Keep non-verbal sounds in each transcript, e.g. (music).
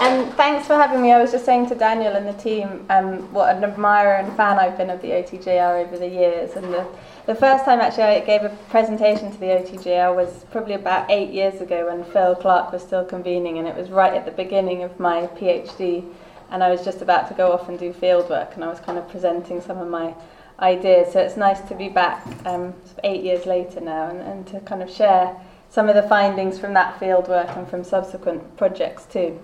and thanks for having me. I was just saying to Daniel and the team um, what an admirer and fan I've been of the OTJR over the years. And the, the first time actually I gave a presentation to the OTJR was probably about eight years ago when Phil Clark was still convening, and it was right at the beginning of my PhD. And I was just about to go off and do fieldwork, and I was kind of presenting some of my ideas. So it's nice to be back um, eight years later now and, and to kind of share some of the findings from that fieldwork and from subsequent projects too.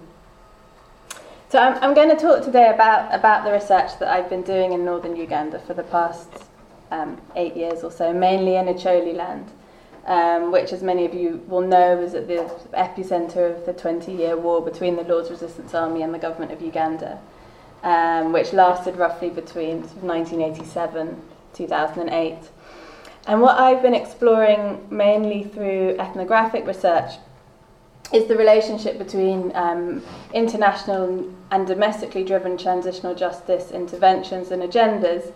So I'm, I'm going to talk today about, about the research that I've been doing in northern Uganda for the past um, eight years or so, mainly in Acholi land, um, which, as many of you will know, was at the epicenter of the 20-year war between the Lord's Resistance Army and the government of Uganda, um, which lasted roughly between 1987 2008. And what I've been exploring mainly through ethnographic research is the relationship between um, international and domestically driven transitional justice interventions and agendas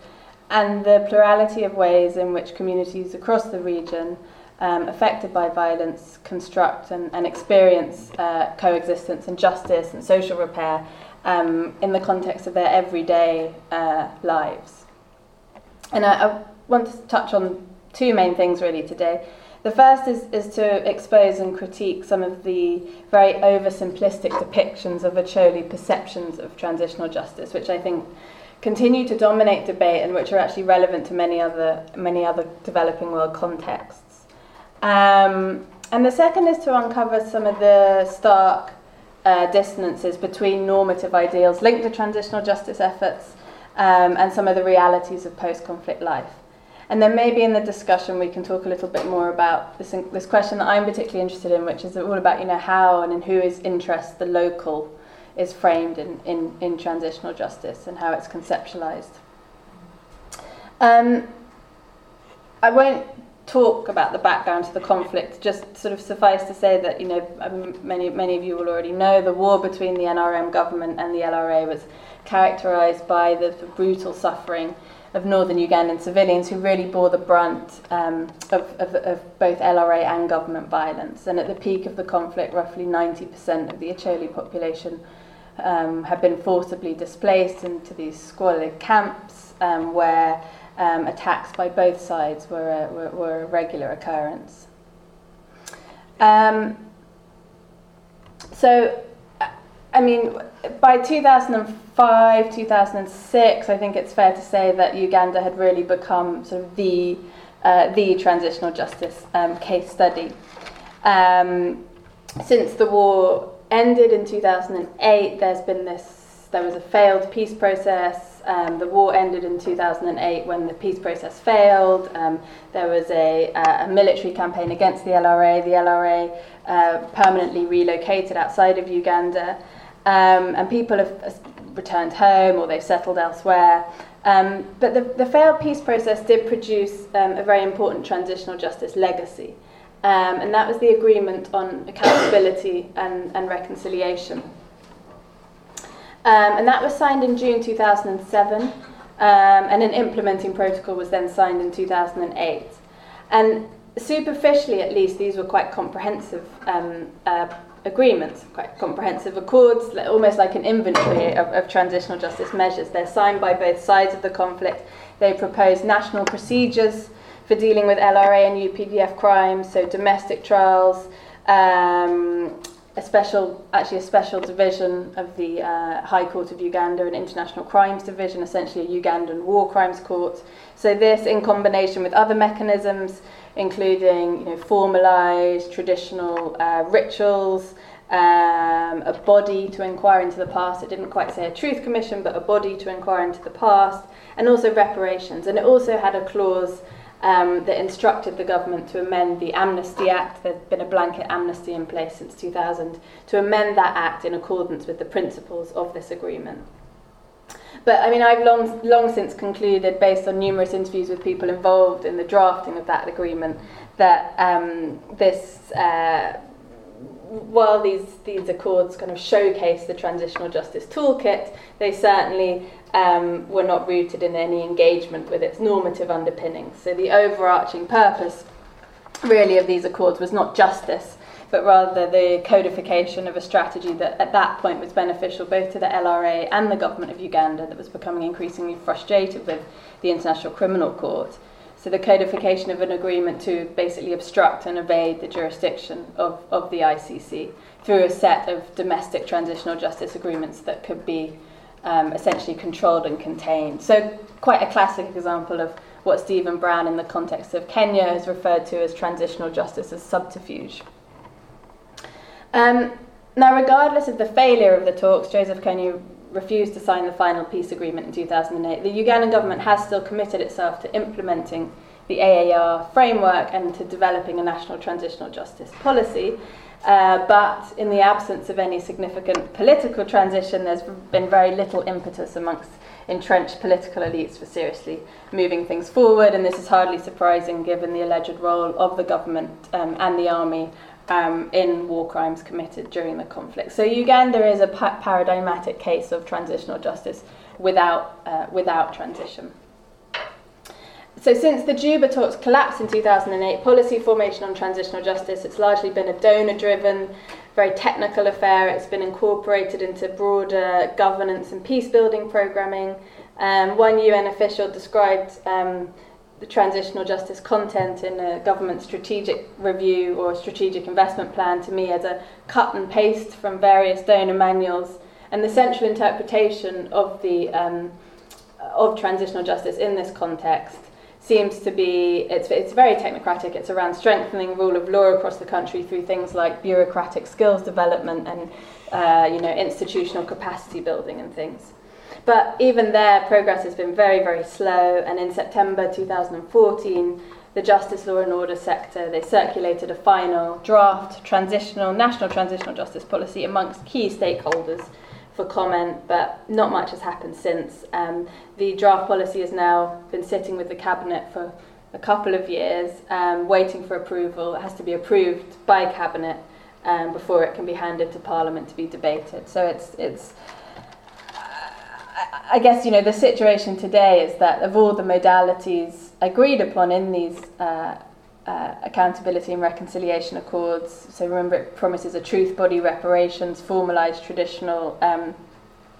and the plurality of ways in which communities across the region um, affected by violence construct and, and experience uh, coexistence and justice and social repair um, in the context of their everyday uh, lives. And I, I want to touch on two main things really today. The first is, is to expose and critique some of the very oversimplistic depictions of Acholi perceptions of transitional justice, which I think continue to dominate debate and which are actually relevant to many other, many other developing world contexts. Um, and the second is to uncover some of the stark uh, dissonances between normative ideals linked to transitional justice efforts um, and some of the realities of post conflict life. And then maybe in the discussion we can talk a little bit more about this, this question that I'm particularly interested in, which is all about you know how and in whose interest the local is framed in, in, in transitional justice and how it's conceptualized. Um, I won't talk about the background to the conflict, just sort of suffice to say that, you know, many, many of you will already know the war between the NRM government and the LRA was characterized by the, the brutal suffering of northern Ugandan civilians who really bore the brunt um, of, of, of, both LRA and government violence. And at the peak of the conflict, roughly 90% of the Acholi population um, had been forcibly displaced into these squalid camps um, where um, attacks by both sides were a, were, were a regular occurrence. Um, so, I mean, by 2005, 2006, I think it's fair to say that Uganda had really become sort of the, uh, the transitional justice um, case study. Um, since the war ended in 2008, there's been this, there was a failed peace process. Um, the war ended in 2008 when the peace process failed. Um, there was a, uh, a military campaign against the LRA. The LRA uh, permanently relocated outside of Uganda um, and people have returned home or they've settled elsewhere. Um, but the, the failed peace process did produce um, a very important transitional justice legacy, um, and that was the agreement on accountability and, and reconciliation. Um, and that was signed in June 2007, um, and an implementing protocol was then signed in 2008. And superficially, at least, these were quite comprehensive uh, agreements, quite comprehensive accords, almost like an inventory of, of transitional justice measures. They're signed by both sides of the conflict. They propose national procedures for dealing with LRA and UPDF crimes, so domestic trials, um, a special, actually a special division of the uh, High Court of Uganda, an international crimes division, essentially a Ugandan war crimes court. So this, in combination with other mechanisms, including you know, formalized traditional uh, rituals, um, a body to inquire into the past. It didn't quite say a truth commission, but a body to inquire into the past, and also reparations. And it also had a clause um, that instructed the government to amend the Amnesty Act. There'd been a blanket amnesty in place since 2000 to amend that act in accordance with the principles of this agreement. But I mean, I've long, long since concluded, based on numerous interviews with people involved in the drafting of that agreement, that um, this, uh, while these, these accords kind of showcase the transitional justice toolkit, they certainly um, were not rooted in any engagement with its normative underpinnings. So the overarching purpose, really, of these accords was not justice, but rather the codification of a strategy that at that point was beneficial both to the LRA and the government of Uganda that was becoming increasingly frustrated with the International Criminal Court. So the codification of an agreement to basically obstruct and evade the jurisdiction of, of the ICC through a set of domestic transitional justice agreements that could be um, essentially controlled and contained. So quite a classic example of what Stephen Brown in the context of Kenya has referred to as transitional justice as subterfuge. Um, now, regardless of the failure of the talks, Joseph Kony refused to sign the final peace agreement in 2008, the Ugandan government has still committed itself to implementing the AAR framework and to developing a national transitional justice policy. Uh, but in the absence of any significant political transition, there's been very little impetus amongst entrenched political elites for seriously moving things forward, and this is hardly surprising given the alleged role of the government um, and the army um, in war crimes committed during the conflict. So Uganda is a pa- paradigmatic case of transitional justice without, uh, without transition. So since the Juba talks collapsed in 2008, policy formation on transitional justice, it's largely been a donor-driven, very technical affair. It's been incorporated into broader governance and peace-building programming. Um, one UN official described um, the transitional justice content in a government strategic review or strategic investment plan to me as a cut and paste from various donor manuals and the central interpretation of the um, of transitional justice in this context seems to be it's, it's very technocratic. It's around strengthening rule of law across the country through things like bureaucratic skills development and uh, you know institutional capacity building and things but even there, progress has been very, very slow. And in September 2014, the justice, law and order sector, they circulated a final draft transitional, national transitional justice policy amongst key stakeholders for comment, but not much has happened since. Um, the draft policy has now been sitting with the cabinet for a couple of years, um, waiting for approval. It has to be approved by cabinet um, before it can be handed to parliament to be debated. So it's it's I guess you know the situation today is that of all the modalities agreed upon in these uh, uh, accountability and reconciliation accords, so remember it promises a truth body reparations, formalised traditional um,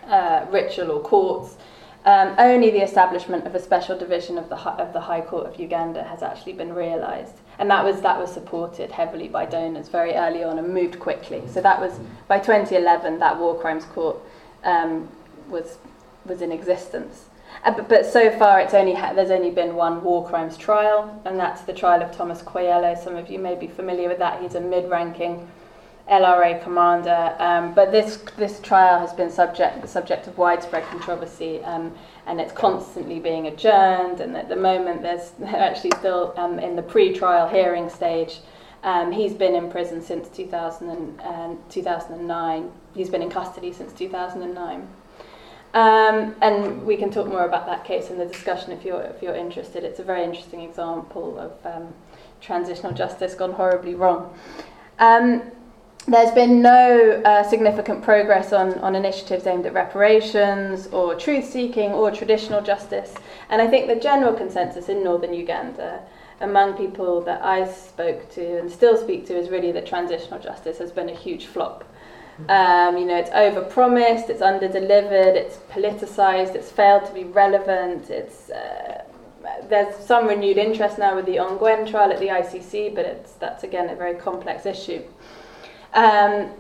uh, ritual or courts. Um, only the establishment of a special division of the of the High Court of Uganda has actually been realised, and that was that was supported heavily by donors very early on and moved quickly. So that was by 2011 that War Crimes Court um, was was in existence. Uh, but, but, so far, it's only ha- there's only been one war crimes trial, and that's the trial of Thomas Kwoyelo. Some of you may be familiar with that. He's a mid-ranking LRA commander. Um, but this this trial has been subject the subject of widespread controversy, um, and it's constantly being adjourned. And at the moment, there's (laughs) actually still um, in the pre-trial hearing stage. Um, he's been in prison since 2000 and, uh, 2009. He's been in custody since 2009. Um, and we can talk more about that case in the discussion if you're, if you're interested. It's a very interesting example of um, transitional justice gone horribly wrong. Um, there's been no uh, significant progress on, on initiatives aimed at reparations or truth seeking or traditional justice. And I think the general consensus in northern Uganda among people that I spoke to and still speak to is really that transitional justice has been a huge flop. Um, you know, it's overpromised, it's under-delivered, it's politicized, it's failed to be relevant. It's uh, there's some renewed interest now with the Ongwen trial at the ICC, but it's that's again a very complex issue. Um,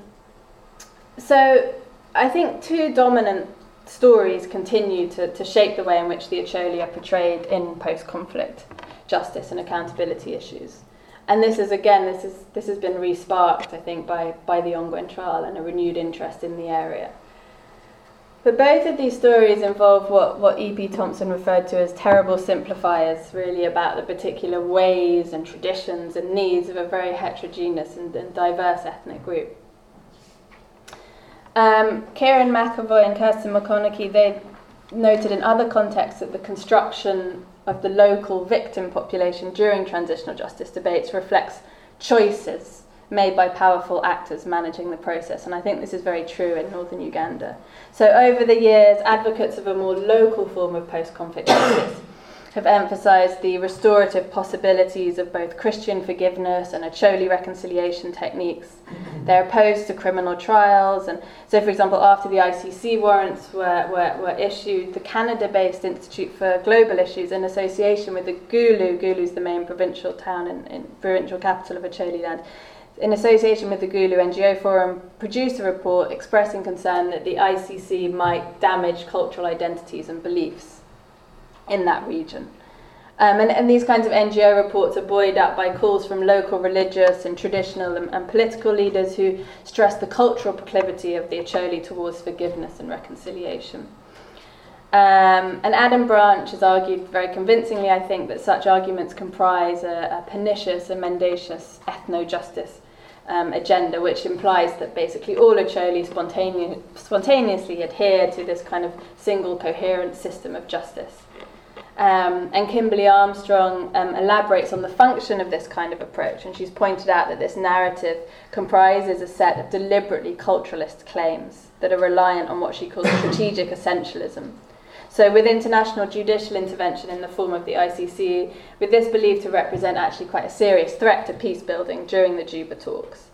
so I think two dominant stories continue to, to shape the way in which the Acholi are portrayed in post-conflict justice and accountability issues. And this is again, this is this has been resparked, I think, by by the Ongwen trial and a renewed interest in the area. But both of these stories involve what, what E.P. Thompson referred to as terrible simplifiers, really about the particular ways and traditions and needs of a very heterogeneous and, and diverse ethnic group. Um, Kieran McEvoy and Kirsten McConnachie, they noted in other contexts that the construction of the local victim population during transitional justice debates reflects choices made by powerful actors managing the process. And I think this is very true in northern Uganda. So, over the years, advocates of a more local form of post conflict justice have emphasized the restorative possibilities of both Christian forgiveness and Acholi reconciliation techniques. They're opposed to criminal trials, and so, for example, after the ICC warrants were, were, were issued, the Canada based Institute for Global Issues, in association with the Gulu, Gulu's the main provincial town and in, in, provincial capital of Acholi land, in association with the Gulu NGO Forum, produced a report expressing concern that the ICC might damage cultural identities and beliefs in that region. Um, and, and these kinds of NGO reports are buoyed up by calls from local religious and traditional and, and political leaders who stress the cultural proclivity of the Acholi towards forgiveness and reconciliation. Um, and Adam Branch has argued very convincingly, I think, that such arguments comprise a, a pernicious and mendacious ethno justice um, agenda, which implies that basically all Acholi spontaneous, spontaneously adhere to this kind of single coherent system of justice. Um, and Kimberly Armstrong um, elaborates on the function of this kind of approach, and she's pointed out that this narrative comprises a set of deliberately culturalist claims that are reliant on what she calls (coughs) strategic essentialism. So, with international judicial intervention in the form of the ICC, with this believed to represent actually quite a serious threat to peace building during the Juba talks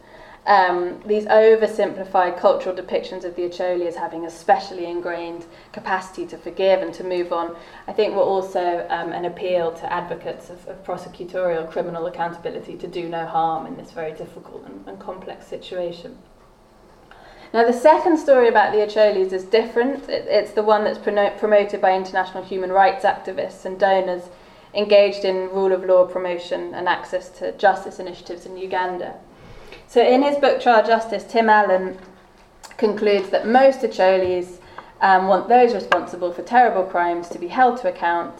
um, these oversimplified cultural depictions of the Acholi as having a specially ingrained capacity to forgive and to move on, I think were also um, an appeal to advocates of, of, prosecutorial criminal accountability to do no harm in this very difficult and, and complex situation. Now, the second story about the Acholis is different. It, it's the one that's pro- promoted by international human rights activists and donors engaged in rule of law promotion and access to justice initiatives in Uganda. So in his book Trial Justice, Tim Allen concludes that most Acholis um, want those responsible for terrible crimes to be held to account.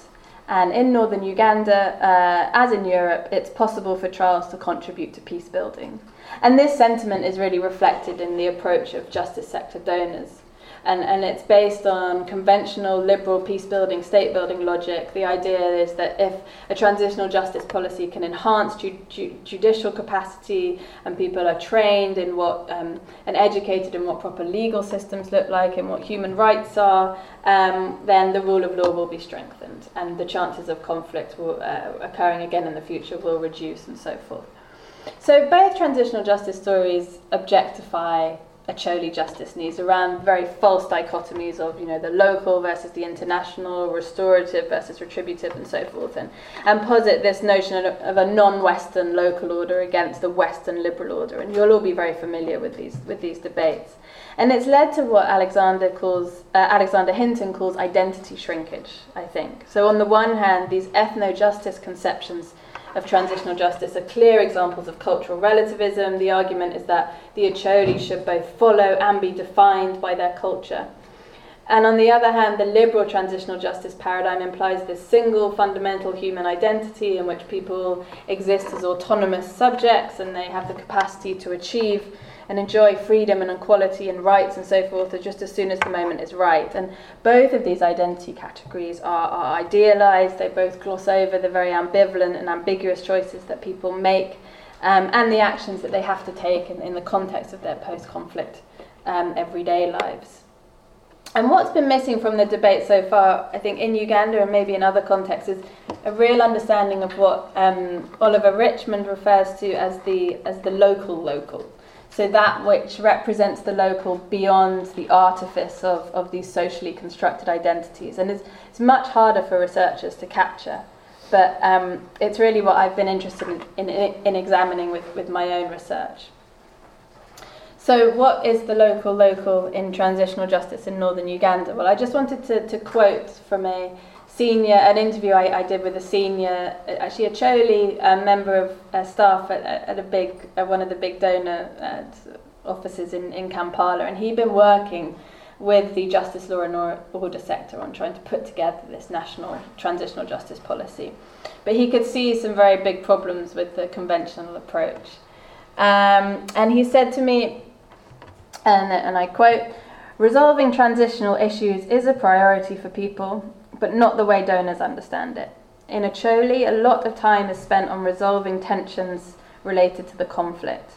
And in northern Uganda, uh, as in Europe, it's possible for trials to contribute to peace building. And this sentiment is really reflected in the approach of justice sector donors and, and it's based on conventional liberal peace building, state building logic. The idea is that if a transitional justice policy can enhance ju- ju- judicial capacity and people are trained in what um, and educated in what proper legal systems look like and what human rights are, um, then the rule of law will be strengthened and the chances of conflict will, uh, occurring again in the future will reduce and so forth. So both transitional justice stories objectify Acholi justice needs. Around very false dichotomies of you know the local versus the international, restorative versus retributive, and so forth, and, and posit this notion of, a non-Western local order against the Western liberal order, and you'll all be very familiar with these with these debates, and it's led to what Alexander calls uh, Alexander Hinton calls identity shrinkage, I think. So on the one hand, these ethno-justice conceptions of transitional justice are clear examples of cultural relativism. The argument is that the Acholi should both follow and be defined by their culture. And on the other hand, the liberal transitional justice paradigm implies this single fundamental human identity in which people exist as autonomous subjects and they have the capacity to achieve and enjoy freedom and equality and rights and so forth just as soon as the moment is right. And both of these identity categories are, are idealized, they both gloss over the very ambivalent and ambiguous choices that people make um, and the actions that they have to take in, in the context of their post conflict um, everyday lives. And what's been missing from the debate so far, I think, in Uganda and maybe in other contexts, is a real understanding of what um, Oliver Richmond refers to as the as the local local. So that which represents the local beyond the artifice of, of these socially constructed identities. And it's, it's much harder for researchers to capture. But um, it's really what I've been interested in, in, in examining with, with my own research. So, what is the local local in transitional justice in northern Uganda? Well, I just wanted to, to quote from a senior, an interview I, I did with a senior, actually Acholi, a member of staff at, at a big, one of the big donor uh, offices in, in Kampala, and he'd been working with the justice, law and order sector on trying to put together this national transitional justice policy. But he could see some very big problems with the conventional approach. Um, and he said to me, and, and I quote, resolving transitional issues is a priority for people but not the way donors understand it. In Acholi, a lot of time is spent on resolving tensions related to the conflict.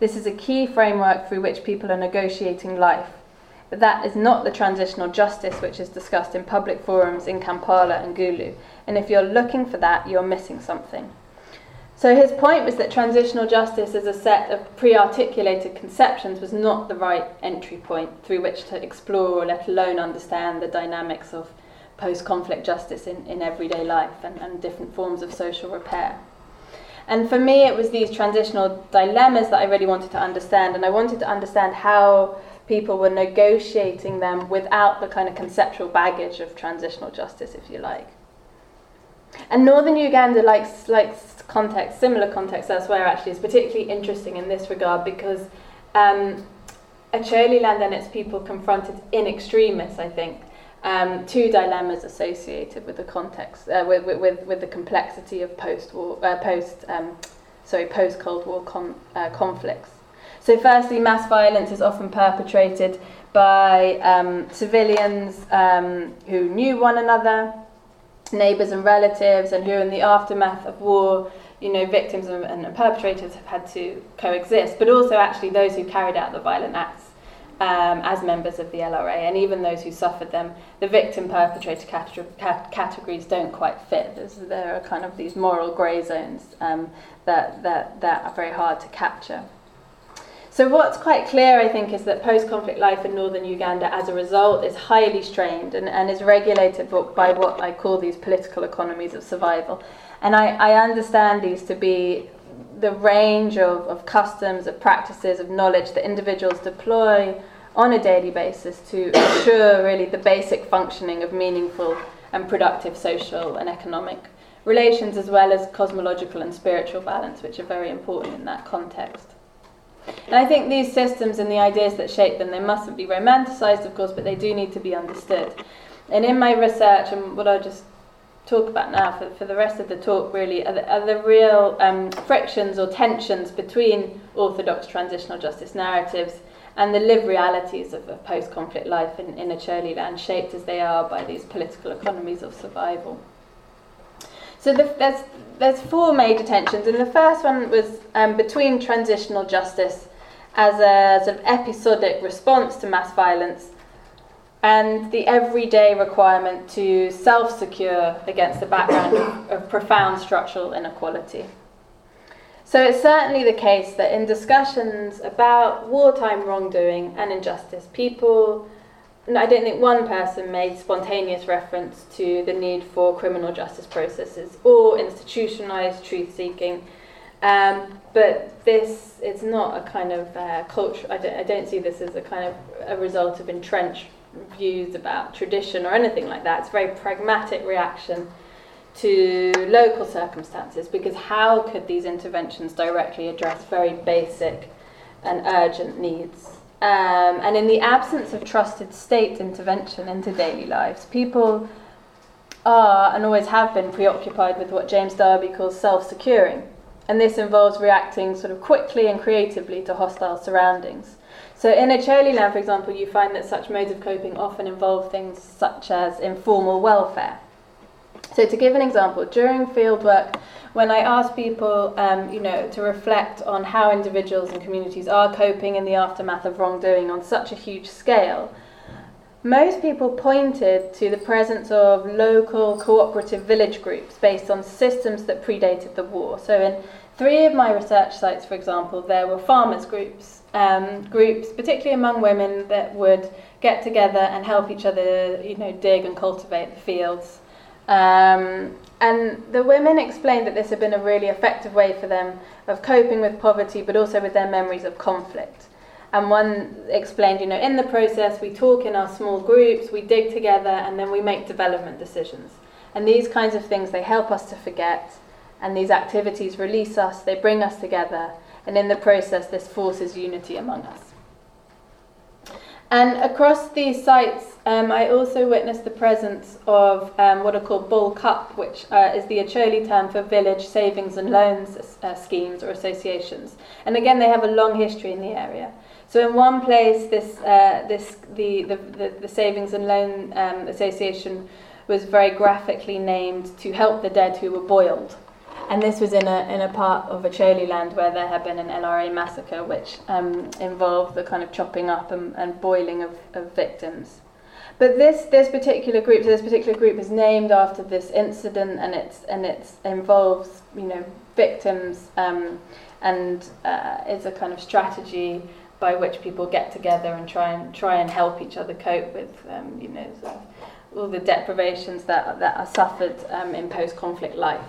This is a key framework through which people are negotiating life. But that is not the transitional justice which is discussed in public forums in Kampala and Gulu. And if you're looking for that, you're missing something. So his point was that transitional justice as a set of pre-articulated conceptions was not the right entry point through which to explore or let alone understand the dynamics of post-conflict justice in, in everyday life and, and different forms of social repair. And for me, it was these transitional dilemmas that I really wanted to understand, and I wanted to understand how people were negotiating them without the kind of conceptual baggage of transitional justice, if you like. And northern Uganda likes, likes context, similar context elsewhere actually, is particularly interesting in this regard because um, Acholi-Land and its people confronted in extremis, I think, um, two dilemmas associated with the context, uh, with, with, with the complexity of post-war, uh, post, um, sorry, post-Cold War con- uh, conflicts. So, firstly, mass violence is often perpetrated by um, civilians um, who knew one another, neighbours and relatives, and who, in the aftermath of war, you know, victims and, and perpetrators have had to coexist, but also actually those who carried out the violent acts um, as members of the LRA, and even those who suffered them, the victim perpetrator cat- categories don't quite fit. There are kind of these moral grey zones um, that, that, that are very hard to capture. So, what's quite clear, I think, is that post conflict life in northern Uganda, as a result, is highly strained and, and is regulated by what I call these political economies of survival. And I, I understand these to be the range of, of customs, of practices, of knowledge that individuals deploy on a daily basis to ensure really the basic functioning of meaningful and productive social and economic relations, as well as cosmological and spiritual balance, which are very important in that context. And I think these systems and the ideas that shape them, they mustn't be romanticized, of course, but they do need to be understood. And in my research, and what I'll just talk about now for, for the rest of the talk really are the, are the real um, frictions or tensions between orthodox transitional justice narratives and the lived realities of a post-conflict life in, in Acholi-Land, shaped as they are by these political economies of survival. So the, there's, there's four major tensions, and the first one was um, between transitional justice as a sort of episodic response to mass violence and the everyday requirement to self secure against the background of, of, profound structural inequality. So it's certainly the case that in discussions about wartime wrongdoing and injustice, people, I don't think one person made spontaneous reference to the need for criminal justice processes or institutionalized truth seeking. Um, but this, it's not a kind of uh, culture, I don't, I don't see this as a kind of a result of entrenched views about tradition or anything like that. It's a very pragmatic reaction to local circumstances because how could these interventions directly address very basic and urgent needs? Um, and in the absence of trusted state intervention into daily lives, people are and always have been preoccupied with what James Darby calls self securing. And this involves reacting sort of quickly and creatively to hostile surroundings. So in a Acholi-Land, for example, you find that such modes of coping often involve things such as informal welfare. So to give an example, during fieldwork, when I ask people, um, you know, to reflect on how individuals and communities are coping in the aftermath of wrongdoing on such a huge scale, most people pointed to the presence of local cooperative village groups based on systems that predated the war. So in three of my research sites, for example, there were farmers groups um, groups, particularly among women, that would get together and help each other, you know, dig and cultivate the fields. Um, and the women explained that this had been a really effective way for them of coping with poverty, but also with their memories of conflict. And one explained, you know, in the process, we talk in our small groups, we dig together, and then we make development decisions. And these kinds of things, they help us to forget, and these activities release us, they bring us together, and in the process, this forces unity among us. And across these sites, um, I also witnessed the presence of um, what are called bol cup, which uh, is the Acholi term for village savings and loans uh, schemes or associations. And again, they have a long history in the area. So in one place, this, uh, this, the, the, the, the Savings and Loan um, Association was very graphically named to help the dead who were boiled. And this was in a, in a part of Acholi land where there had been an LRA massacre, which um, involved the kind of chopping up and, and boiling of, of victims. But this, this particular group, so this particular group is named after this incident, and it's and it involves you know victims, um, and uh, is a kind of strategy by which people get together and try and try and help each other cope with um, you know sort of all the deprivations that that are suffered um, in post-conflict life.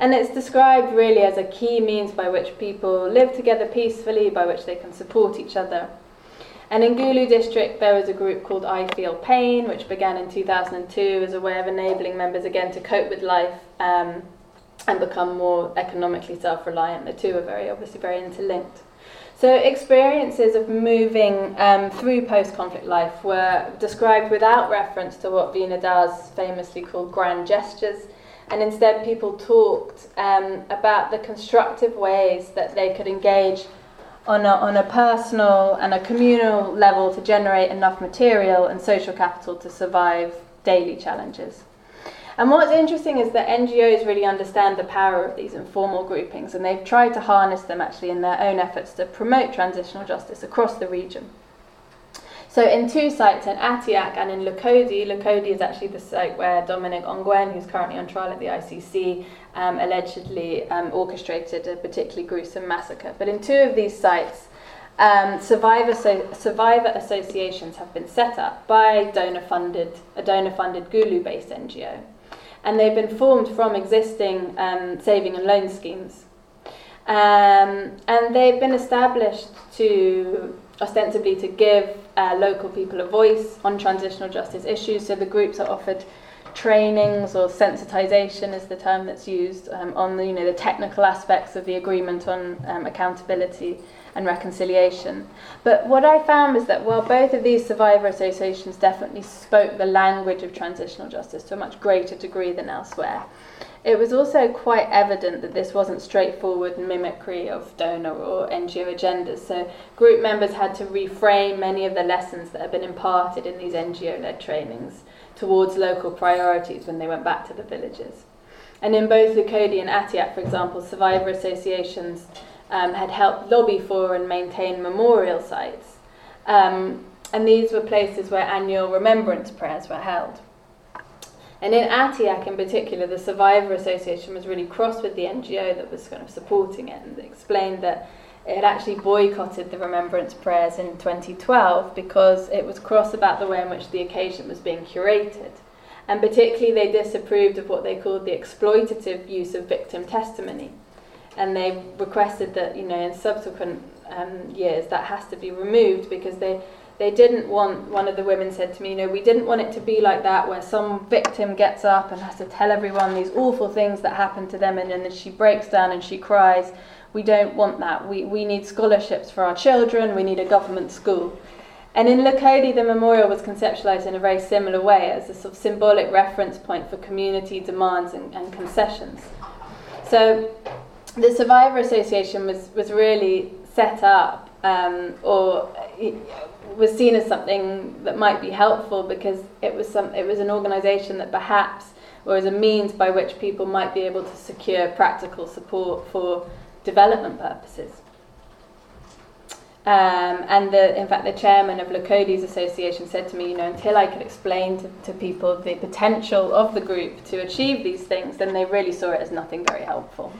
And it's described really as a key means by which people live together peacefully, by which they can support each other. And in Gulu district, there was a group called I Feel Pain, which began in 2002 as a way of enabling members again to cope with life um, and become more economically self reliant. The two are very obviously very interlinked. So, experiences of moving um, through post conflict life were described without reference to what Veena Das famously called grand gestures, and instead, people talked um, about the constructive ways that they could engage on a, on a personal and a communal level to generate enough material and social capital to survive daily challenges. And what's interesting is that NGOs really understand the power of these informal groupings and they've tried to harness them actually in their own efforts to promote transitional justice across the region. So in two sites, in Atiak and in Lukodi, Lukodi is actually the site where Dominic Ongwen, who's currently on trial at the ICC, um, allegedly um, orchestrated a particularly gruesome massacre. But in two of these sites, um, survivor, so, survivor associations have been set up by donor-funded, a donor-funded Gulu-based NGO. And they've been formed from existing um, saving and loan schemes. Um, and they've been established to ostensibly to give uh, local people a voice on transitional justice issues. So the groups are offered trainings or sensitization is the term that's used um, on the you know the technical aspects of the agreement on um, accountability and reconciliation. But what I found was that while both of these survivor associations definitely spoke the language of transitional justice to a much greater degree than elsewhere, it was also quite evident that this wasn't straightforward mimicry of donor or NGO agendas. So group members had to reframe many of the lessons that had been imparted in these NGO-led trainings towards local priorities when they went back to the villages. And in both Lukodi and Atiak, for example, survivor associations um, had helped lobby for and maintain memorial sites. Um, and these were places where annual remembrance prayers were held. And in Atiak in particular, the Survivor Association was really cross with the NGO that was kind of supporting it and explained that it had actually boycotted the remembrance prayers in 2012 because it was cross about the way in which the occasion was being curated. And particularly, they disapproved of what they called the exploitative use of victim testimony. And they requested that, you know, in subsequent um, years that has to be removed because they they didn't want, one of the women said to me, you know, we didn't want it to be like that where some victim gets up and has to tell everyone these awful things that happened to them and, and then she breaks down and she cries. We don't want that. We, we need scholarships for our children, we need a government school. And in Lukodi, the memorial was conceptualized in a very similar way as a sort of symbolic reference point for community demands and, and concessions. So the Survivor Association was, was really set up um, or was seen as something that might be helpful because it was some it was an organisation that perhaps was a means by which people might be able to secure practical support for development purposes. Um, and the, in fact, the chairman of Lukodi's association said to me, you know, until I could explain to, to people the potential of the group to achieve these things, then they really saw it as nothing very helpful.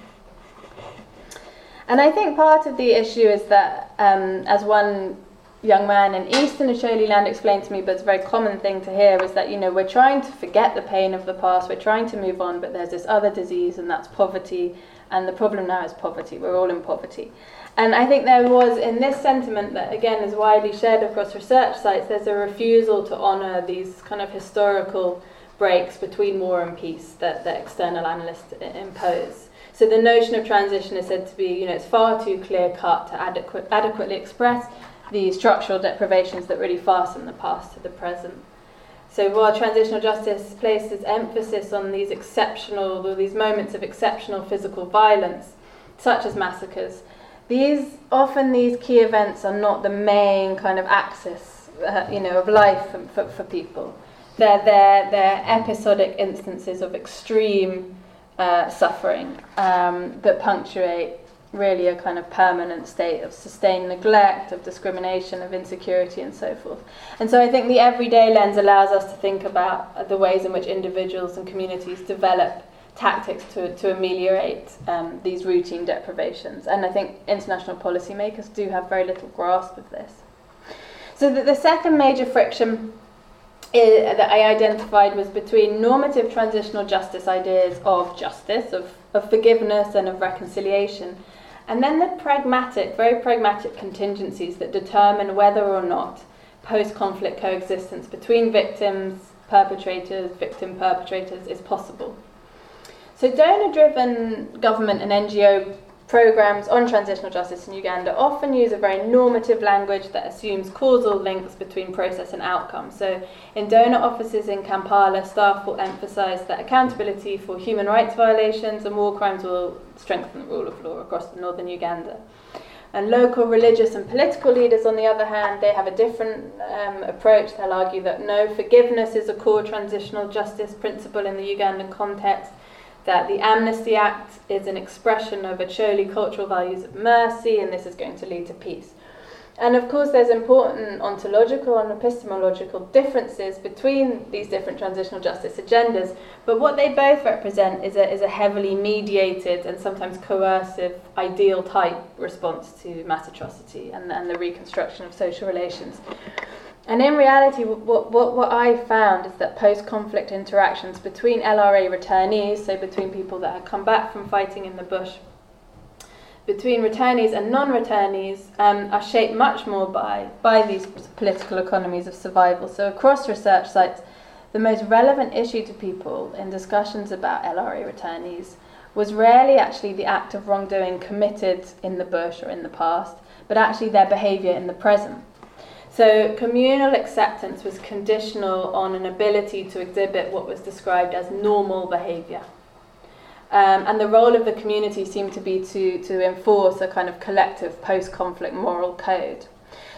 And I think part of the issue is that, um, as one young man in Eastern Acholi land explained to me, but it's a very common thing to hear, is that, you know, we're trying to forget the pain of the past, we're trying to move on, but there's this other disease, and that's poverty, and the problem now is poverty. We're all in poverty. And I think there was, in this sentiment that, again, is widely shared across research sites, there's a refusal to honour these kind of historical breaks between war and peace that, that external analysts impose. So the notion of transition is said to be, you know, it's far too clear cut to adequate, adequately express the structural deprivations that really fasten the past to the present. So while transitional justice places emphasis on these exceptional, or these moments of exceptional physical violence, such as massacres, these often these key events are not the main kind of axis, uh, you know, of life for, for, people. They're, they're, they're episodic instances of extreme uh, suffering um, that punctuate really a kind of permanent state of sustained neglect, of discrimination, of insecurity, and so forth. And so I think the everyday lens allows us to think about the ways in which individuals and communities develop tactics to, to ameliorate um, these routine deprivations. And I think international policymakers do have very little grasp of this. So the, the second major friction that I identified was between normative transitional justice ideas of justice, of, of forgiveness, and of reconciliation and then the pragmatic, very pragmatic contingencies that determine whether or not post conflict coexistence between victims, perpetrators, victim perpetrators is possible. So, donor driven government and NGO programs on transitional justice in Uganda often use a very normative language that assumes causal links between process and outcome. So, in donor offices in Kampala, staff will emphasize that accountability for human rights violations and war crimes will strengthen the rule of law across northern Uganda. And local religious and political leaders, on the other hand, they have a different um, approach. They'll argue that no, forgiveness is a core transitional justice principle in the Ugandan context that the Amnesty Act is an expression of a Acholi cultural values of mercy, and this is going to lead to peace. And of course, there's important ontological and epistemological differences between these different transitional justice agendas, but what they both represent is a, is a heavily mediated and sometimes coercive ideal type response to mass atrocity and, and the reconstruction of social relations. And in reality, what, what, what I found is that post conflict interactions between LRA returnees, so between people that had come back from fighting in the bush, between returnees and non returnees, um, are shaped much more by, by these political economies of survival. So, across research sites, the most relevant issue to people in discussions about LRA returnees was rarely actually the act of wrongdoing committed in the bush or in the past, but actually their behaviour in the present. So, communal acceptance was conditional on an ability to exhibit what was described as normal behaviour. Um, and the role of the community seemed to be to, to enforce a kind of collective post conflict moral code.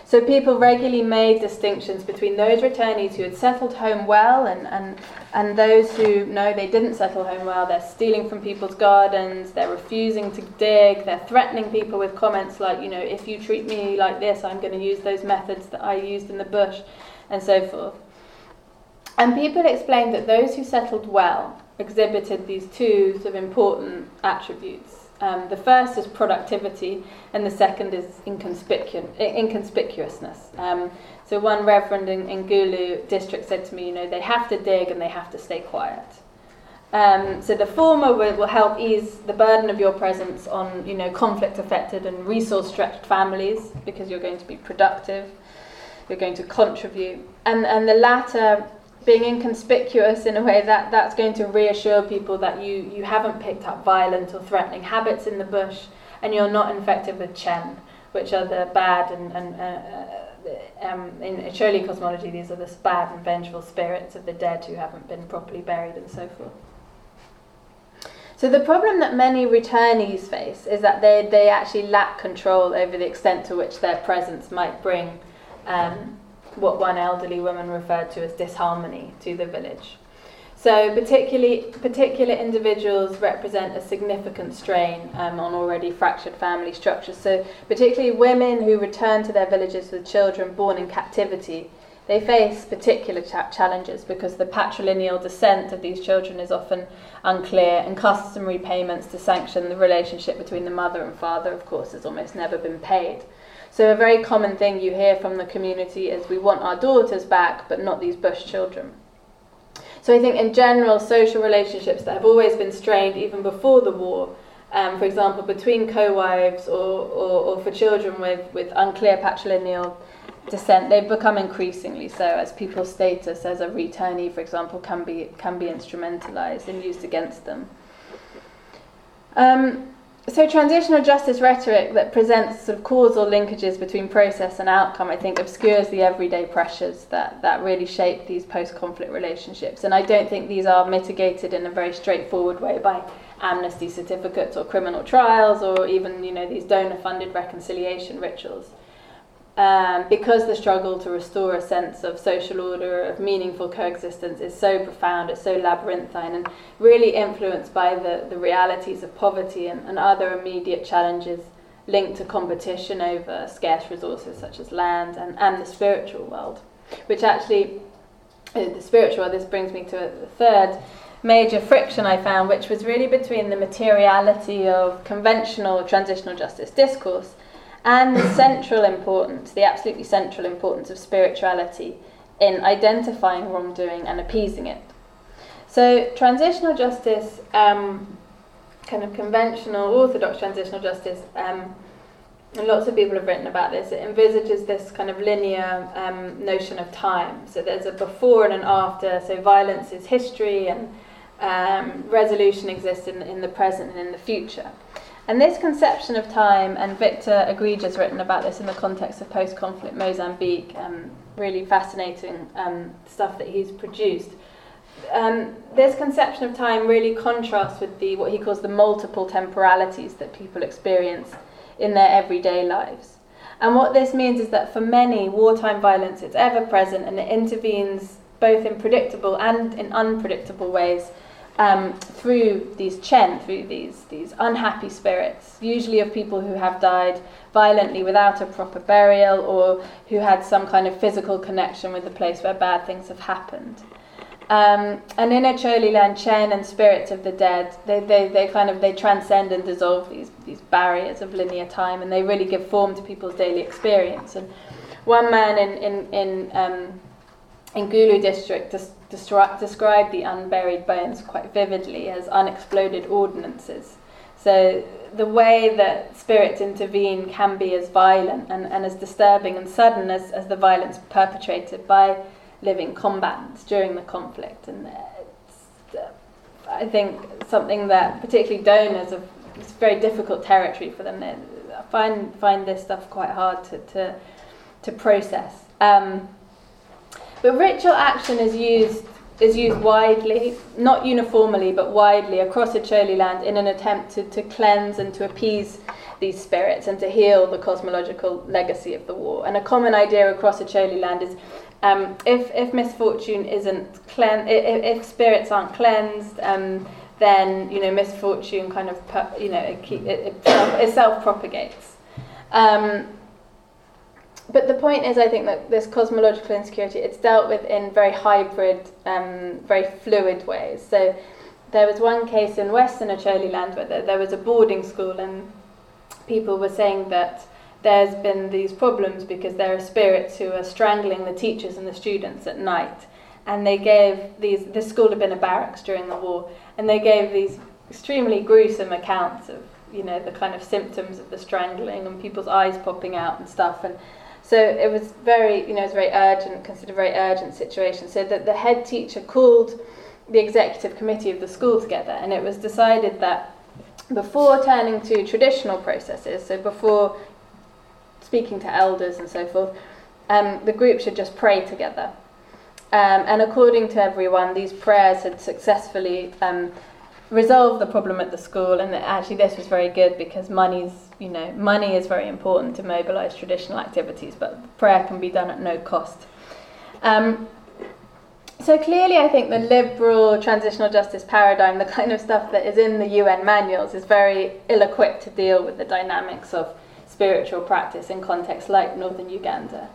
So people regularly made distinctions between those returnees who had settled home well and, and, and those who, no, they didn't settle home well. They're stealing from people's gardens, they're refusing to dig, they're threatening people with comments like, you know, if you treat me like this, I'm going to use those methods that I used in the bush, and so forth. And people explained that those who settled well exhibited these two sort of important attributes. Um, the first is productivity, and the second is inconspicu- inconspicuousness. Um, so one reverend in, in Gulu district said to me, you know, they have to dig and they have to stay quiet. Um, so the former will, will, help ease the burden of your presence on, you know, conflict-affected and resource-stretched families because you're going to be productive, you're going to contribute, and and the latter being inconspicuous in a way that that's going to reassure people that you, you haven't picked up violent or threatening habits in the bush and you're not infected with cen, which are the bad and, and uh, uh, um, in Acholi cosmology, these are the bad and vengeful spirits of the dead who haven't been properly buried and so forth. So the problem that many returnees face is that they, they actually lack control over the extent to which their presence might bring um, what one elderly woman referred to as disharmony to the village. So, particularly, particular individuals represent a significant strain um, on already fractured family structures. So, particularly women who return to their villages with children born in captivity, they face particular cha- challenges because the patrilineal descent of these children is often unclear, and customary payments to sanction the relationship between the mother and father, of course, has almost never been paid. So, a very common thing you hear from the community is we want our daughters back, but not these bush children. So, I think in general, social relationships that have always been strained even before the war, um, for example, between co wives or, or, or, for children with, with unclear patrilineal descent, they've become increasingly so as people's status as a returnee, for example, can be, can be instrumentalized and used against them. Um, so transitional justice rhetoric that presents sort of causal linkages between process and outcome, I think, obscures the everyday pressures that, that really shape these post-conflict relationships. And I don't think these are mitigated in a very straightforward way by amnesty certificates or criminal trials or even, you know, these donor-funded reconciliation rituals. Um, because the struggle to restore a sense of social order, of meaningful coexistence, is so profound, it's so labyrinthine, and really influenced by the, the realities of poverty and, and other immediate challenges linked to competition over scarce resources such as land and, and the spiritual world, which actually, uh, the spiritual world, this brings me to the third major friction I found, which was really between the materiality of conventional transitional justice discourse and the central importance, the absolutely central importance of spirituality in identifying wrongdoing and appeasing it. So, transitional justice, um, kind of conventional, orthodox transitional justice, um, and lots of people have written about this, it envisages this kind of linear um, notion of time. So, there's a before and an after, so violence is history and um, resolution exists in, in the present and in the future. And this conception of time, and Victor Igreja's written about this in the context of post conflict Mozambique, um, really fascinating um, stuff that he's produced. Um, this conception of time really contrasts with the what he calls the multiple temporalities that people experience in their everyday lives. And what this means is that for many, wartime violence is ever present and it intervenes both in predictable and in unpredictable ways um, through these cen, through these, these unhappy spirits, usually of people who have died violently without a proper burial or who had some kind of physical connection with the place where bad things have happened. Um, and in land, cen and spirits of the dead, they, they, they kind of they transcend and dissolve these, these barriers of linear time and they really give form to people's daily experience. And one man in, in, in um, in Gulu district des- described the unburied bones quite vividly as unexploded ordinances. So the way that spirits intervene can be as violent and, and as disturbing and sudden as, as the violence perpetrated by living combatants during the conflict. And it's, uh, I think something that particularly donors of it's very difficult territory for them. They find find this stuff quite hard to to, to process. Um, but ritual action is used is used widely, not uniformly, but widely across Acholi land in an attempt to, to cleanse and to appease these spirits and to heal the cosmological legacy of the war. And a common idea across Acholi land is um, if, if misfortune isn't clean, if, if spirits aren't cleansed, um, then you know misfortune kind of you know it, it, it self propagates. Um, but the point is, I think that this cosmological insecurity, it's dealt with in very hybrid, um, very fluid ways. So there was one case in Western Acholi land where there, there was a boarding school and people were saying that there's been these problems because there are spirits who are strangling the teachers and the students at night. And they gave these, this school had been a barracks during the war, and they gave these extremely gruesome accounts of, you know, the kind of symptoms of the strangling and people's eyes popping out and stuff. And so it was very, you know, it was very urgent, considered a very urgent situation. So that the head teacher called the executive committee of the school together, and it was decided that before turning to traditional processes, so before speaking to elders and so forth, um, the group should just pray together. Um, and according to everyone, these prayers had successfully um, resolved the problem at the school, and actually this was very good because money's you know money is very important to mobilise traditional activities, but prayer can be done at no cost. Um, so clearly, I think the liberal transitional justice paradigm, the kind of stuff that is in the UN manuals, is very ill-equipped to deal with the dynamics of spiritual practice in contexts like northern Uganda,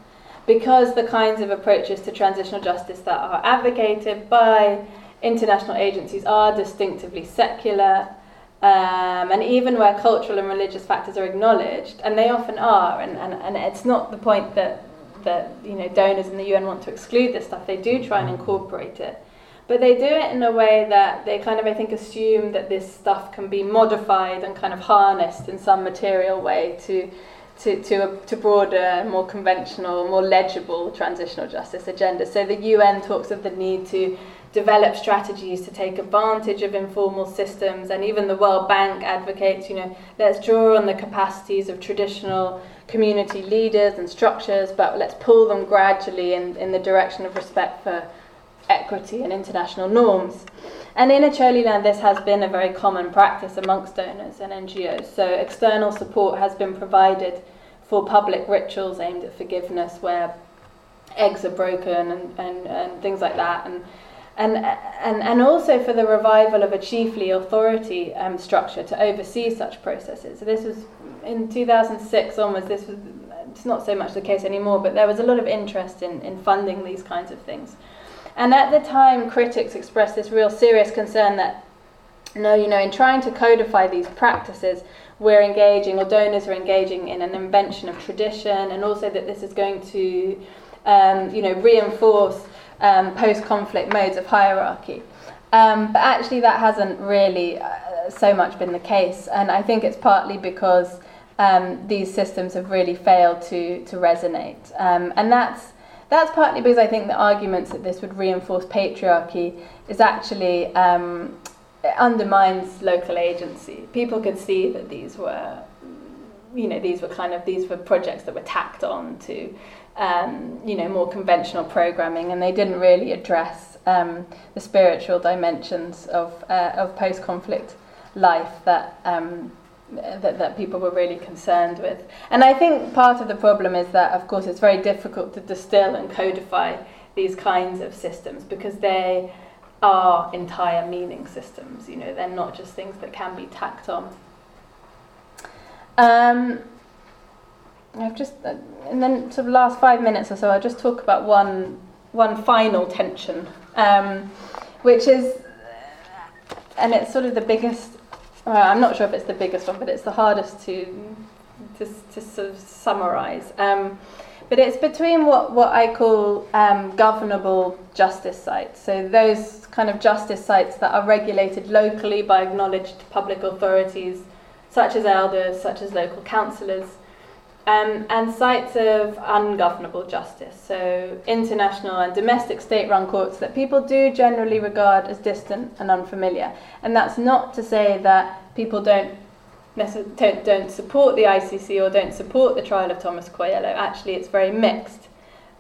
because the kinds of approaches to transitional justice that are advocated by international agencies are distinctively secular, um, and even where cultural and religious factors are acknowledged, and they often are, and, and, and it's not the point that, that you know donors in the UN want to exclude this stuff, they do try and incorporate it. But they do it in a way that they kind of, I think, assume that this stuff can be modified and kind of harnessed in some material way to, to, to, a, to broader, more conventional, more legible transitional justice agenda. So the UN talks of the need to develop strategies to take advantage of informal systems and even the World Bank advocates, you know, let's draw on the capacities of traditional community leaders and structures, but let's pull them gradually in, in the direction of respect for equity and international norms. And in Acholi this has been a very common practice amongst donors and NGOs. So external support has been provided for public rituals aimed at forgiveness, where eggs are broken and, and, and things like that. And, and, and, and also for the revival of a chiefly authority um, structure to oversee such processes. So this was in 2006 onwards, this was it's not so much the case anymore, but there was a lot of interest in, in funding these kinds of things. And at the time, critics expressed this real serious concern that, no, you know, in trying to codify these practices, we're engaging, or donors are engaging in an invention of tradition, and also that this is going to, um, you know, reinforce um, post-conflict modes of hierarchy. Um, but actually, that hasn't really uh, so much been the case, and I think it's partly because um, these systems have really failed to to resonate, um, and that's that's partly because I think the arguments that this would reinforce patriarchy is actually um, undermines local agency. People could see that these were, you know, these were kind of these were projects that were tacked on to um, you know, more conventional programming, and they didn't really address um, the spiritual dimensions of uh, of post-conflict life that, um, that that people were really concerned with. And I think part of the problem is that, of course, it's very difficult to distill and codify these kinds of systems because they are entire meaning systems. You know, they're not just things that can be tacked on. Um, I've just, uh, and then sort of last five minutes or so, I'll just talk about one, one final tension, um, which is, and it's sort of the biggest. Well, I'm not sure if it's the biggest one, but it's the hardest to, to, to sort of summarise. Um, but it's between what, what I call um, governable justice sites. So those kind of justice sites that are regulated locally by acknowledged public authorities, such as elders, such as local councillors um, and sites of ungovernable justice, so international and domestic state run courts that people do generally regard as distant and unfamiliar. And that's not to say that people don't, don't, don't support the ICC or don't support the trial of Thomas Kwoyelo. Actually, it's very mixed.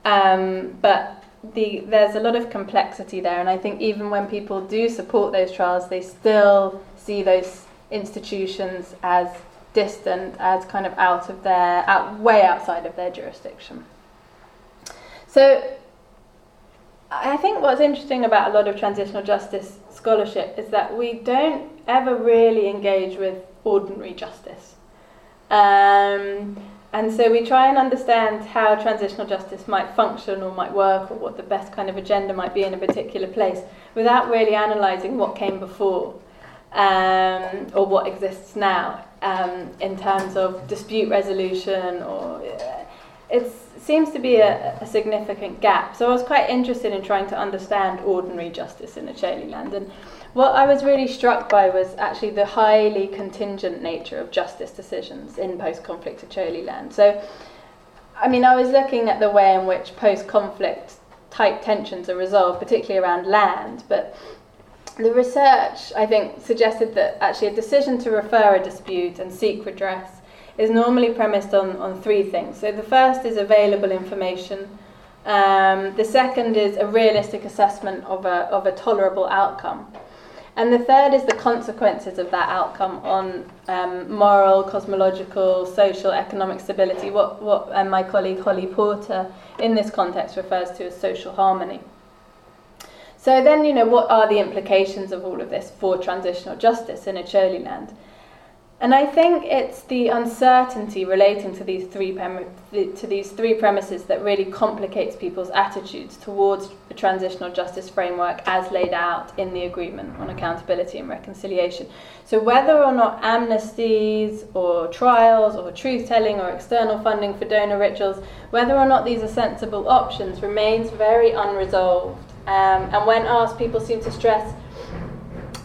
Um, but the, there's a lot of complexity there, and I think even when people do support those trials, they still see those institutions as distant as kind of out of their, out, way outside of their jurisdiction. So I think what's interesting about a lot of transitional justice scholarship is that we don't ever really engage with ordinary justice. Um, and so we try and understand how transitional justice might function or might work or what the best kind of agenda might be in a particular place without really analysing what came before um, or what exists now um, in terms of dispute resolution or uh, it seems to be a, a, significant gap. So I was quite interested in trying to understand ordinary justice in Acholi land. And what I was really struck by was actually the highly contingent nature of justice decisions in post-conflict Acholi land. So, I mean, I was looking at the way in which post-conflict type tensions are resolved, particularly around land, but the research, I think, suggested that actually a decision to refer a dispute and seek redress is normally premised on, on three things. So the first is available information. Um, the second is a realistic assessment of a, of a tolerable outcome. And the third is the consequences of that outcome on um, moral, cosmological, social, economic stability, what, what um, my colleague Holly Porter in this context refers to as social harmony. So then, you know, what are the implications of all of this for transitional justice in Acholi land? And I think it's the uncertainty relating to these three to these three premises that really complicates people's attitudes towards the transitional justice framework as laid out in the agreement on accountability and reconciliation. So whether or not amnesties or trials or truth telling or external funding for donor rituals, whether or not these are sensible options remains very unresolved um, and when asked, people seem to stress,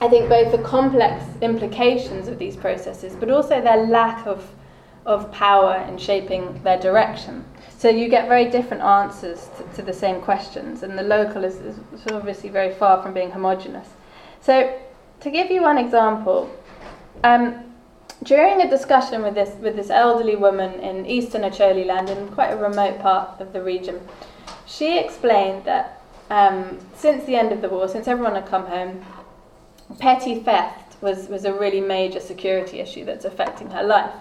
I think, both the complex implications of these processes, but also their lack of, of power in shaping their direction. So you get very different answers to, to the same questions, and the local is, is obviously very far from being homogenous. So, to give you one example, um, during a discussion with this with this elderly woman in eastern Acholi land, in quite a remote part of the region, she explained that um, since the end of the war, since everyone had come home, petty theft was, was a really major security issue that's affecting her life.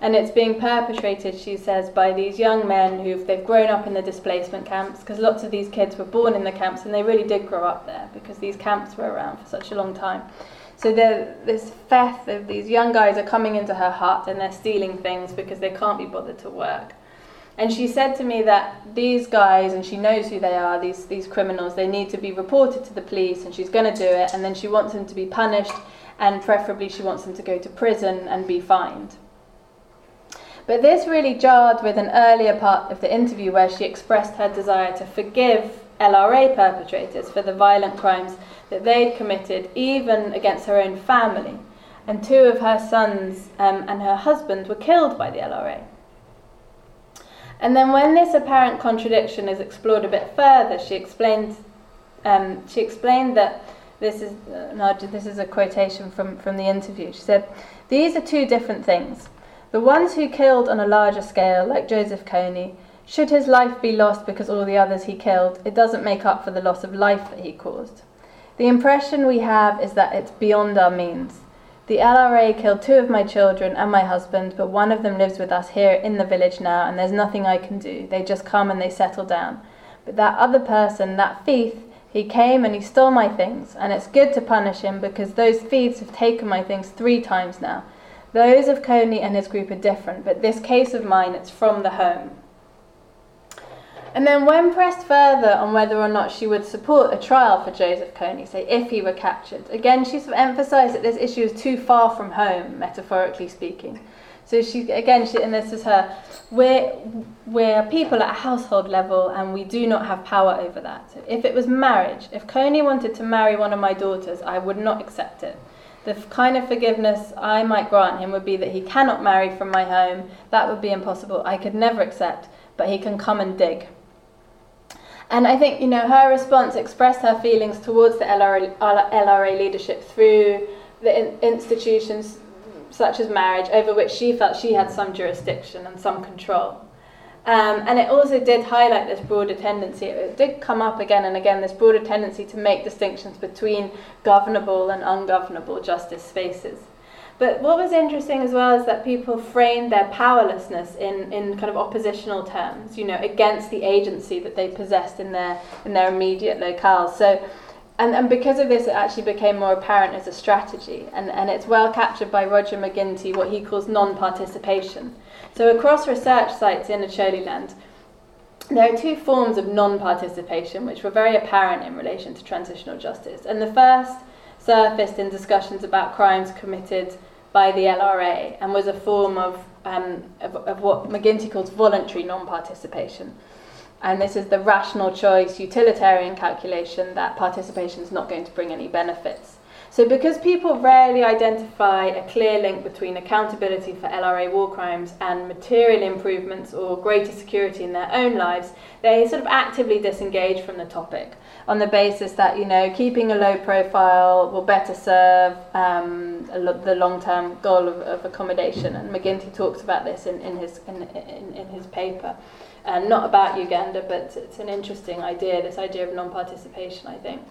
And it's being perpetrated, she says, by these young men who've they've grown up in the displacement camps because lots of these kids were born in the camps and they really did grow up there because these camps were around for such a long time. So this theft of these young guys are coming into her hut and they're stealing things because they can't be bothered to work. And she said to me that these guys, and she knows who they are, these, these criminals, they need to be reported to the police, and she's going to do it, and then she wants them to be punished, and preferably she wants them to go to prison and be fined. But this really jarred with an earlier part of the interview where she expressed her desire to forgive LRA perpetrators for the violent crimes that they'd committed, even against her own family. And two of her sons um, and her husband were killed by the LRA. And then, when this apparent contradiction is explored a bit further, she explained, um, she explained that this is, uh, no, this is a quotation from, from the interview. She said, These are two different things. The ones who killed on a larger scale, like Joseph Kony, should his life be lost because all the others he killed, it doesn't make up for the loss of life that he caused. The impression we have is that it's beyond our means. The LRA killed two of my children and my husband, but one of them lives with us here in the village now, and there's nothing I can do. They just come and they settle down. But that other person, that thief, he came and he stole my things, and it's good to punish him because those thieves have taken my things three times now. Those of Kony and his group are different, but this case of mine, it's from the home. And then, when pressed further on whether or not she would support a trial for Joseph Kony, say if he were captured, again she sort of emphasised that this issue is too far from home, metaphorically speaking. So she again, she, and this is her, we're we're people at a household level, and we do not have power over that. So if it was marriage, if Kony wanted to marry one of my daughters, I would not accept it. The kind of forgiveness I might grant him would be that he cannot marry from my home. That would be impossible. I could never accept, but he can come and dig. And I think, you know, her response expressed her feelings towards the LRA, LRA leadership through the in, institutions such as marriage, over which she felt she had some jurisdiction and some control. Um, and it also did highlight this broader tendency, it did come up again and again, this broader tendency to make distinctions between governable and ungovernable justice spaces. But what was interesting as well is that people framed their powerlessness in, in kind of oppositional terms, you know, against the agency that they possessed in their in their immediate locales. So and, and because of this, it actually became more apparent as a strategy. And, and it's well captured by Roger Mac Ginty, what he calls non participation. So, across research sites in Acholiland, there are two forms of non participation which were very apparent in relation to transitional justice. And the first surfaced in discussions about crimes committed by the LRA and was a form of, um, of, of what Mac Ginty calls voluntary non participation. And this is the rational choice, utilitarian calculation that participation is not going to bring any benefits. So, because people rarely identify a clear link between accountability for LRA war crimes and material improvements or greater security in their own lives, they sort of actively disengage from the topic on the basis that you know keeping a low profile will better serve um, the long-term goal of, of, accommodation. And Mac Ginty talks about this in, in his in, in, in his paper, and not about Uganda, but it's an interesting idea. This idea of non-participation, I think.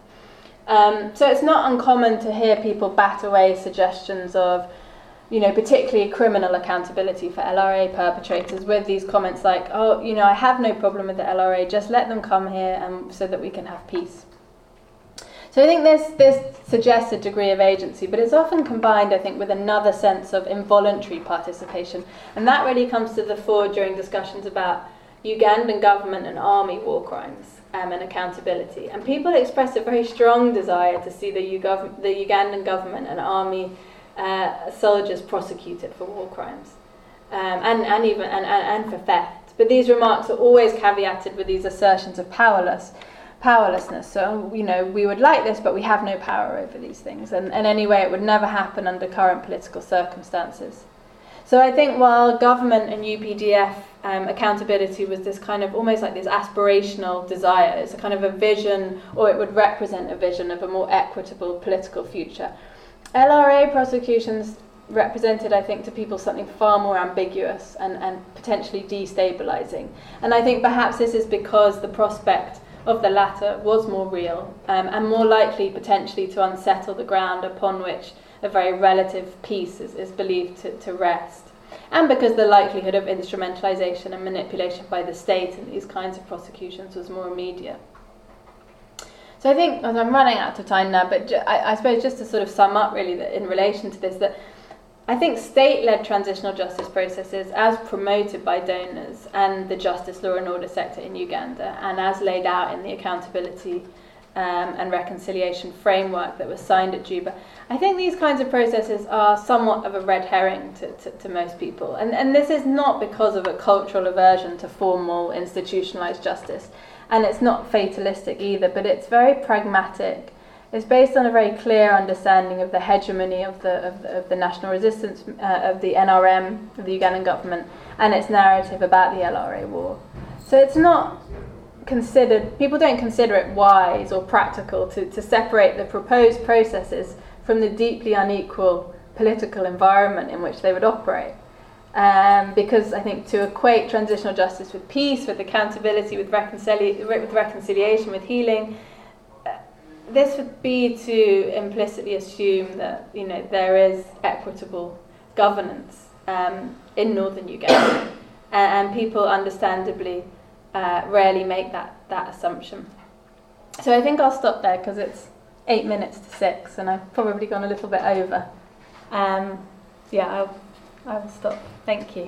Um, so it's not uncommon to hear people bat away suggestions of, you know, particularly criminal accountability for LRA perpetrators with these comments like, oh, you know, I have no problem with the LRA, just let them come here and, so that we can have peace. So I think this, this suggests a degree of agency, but it's often combined, I think, with another sense of involuntary participation. And that really comes to the fore during discussions about Ugandan government and army war crimes um, and accountability. And people expressed a very strong desire to see the, Ugov- the Ugandan government and army uh, soldiers prosecuted for war crimes um, and, and even and, and, and for theft. But these remarks are always caveated with these assertions of powerless powerlessness. So, you know, we would like this, but we have no power over these things. And, and anyway, it would never happen under current political circumstances. So I think while government and UPDF um, accountability was this kind of almost like this aspirational desire, it's a kind of a vision, or it would represent a vision of a more equitable political future. LRA prosecutions represented, I think, to people something far more ambiguous and, and potentially destabilizing. And I think perhaps this is because the prospect of the latter was more real um, and more likely potentially to unsettle the ground upon which a very relative peace is, is believed to, to rest. and because the likelihood of instrumentalization and manipulation by the state in these kinds of prosecutions was more immediate. So I think, as I'm running out of time now, but I, I suppose just to sort of sum up really that in relation to this, that I think state-led transitional justice processes, as promoted by donors and the justice, law and order sector in Uganda, and as laid out in the accountability um, and reconciliation framework that was signed at Juba, I think these kinds of processes are somewhat of a red herring to, to, to most people. And, and this is not because of a cultural aversion to formal institutionalized justice and it's not fatalistic either, but it's very pragmatic. It's based on a very clear understanding of the hegemony of the, of of the national resistance, uh, of the NRM, of the Ugandan government, and its narrative about the LRA war. So it's not considered, people don't consider it wise or practical to, to separate the proposed processes from the deeply unequal political environment in which they would operate. Um, because I think to equate transitional justice with peace, with accountability, with, reconcili- with reconciliation, with healing, uh, this would be to implicitly assume that you know there is equitable governance um, in northern Uganda, (coughs) and, and, people understandably uh, rarely make that that assumption. So I think I'll stop there because it's eight minutes to six, and I've probably gone a little bit over. Um, yeah, I'll, I'll stop. Thank you.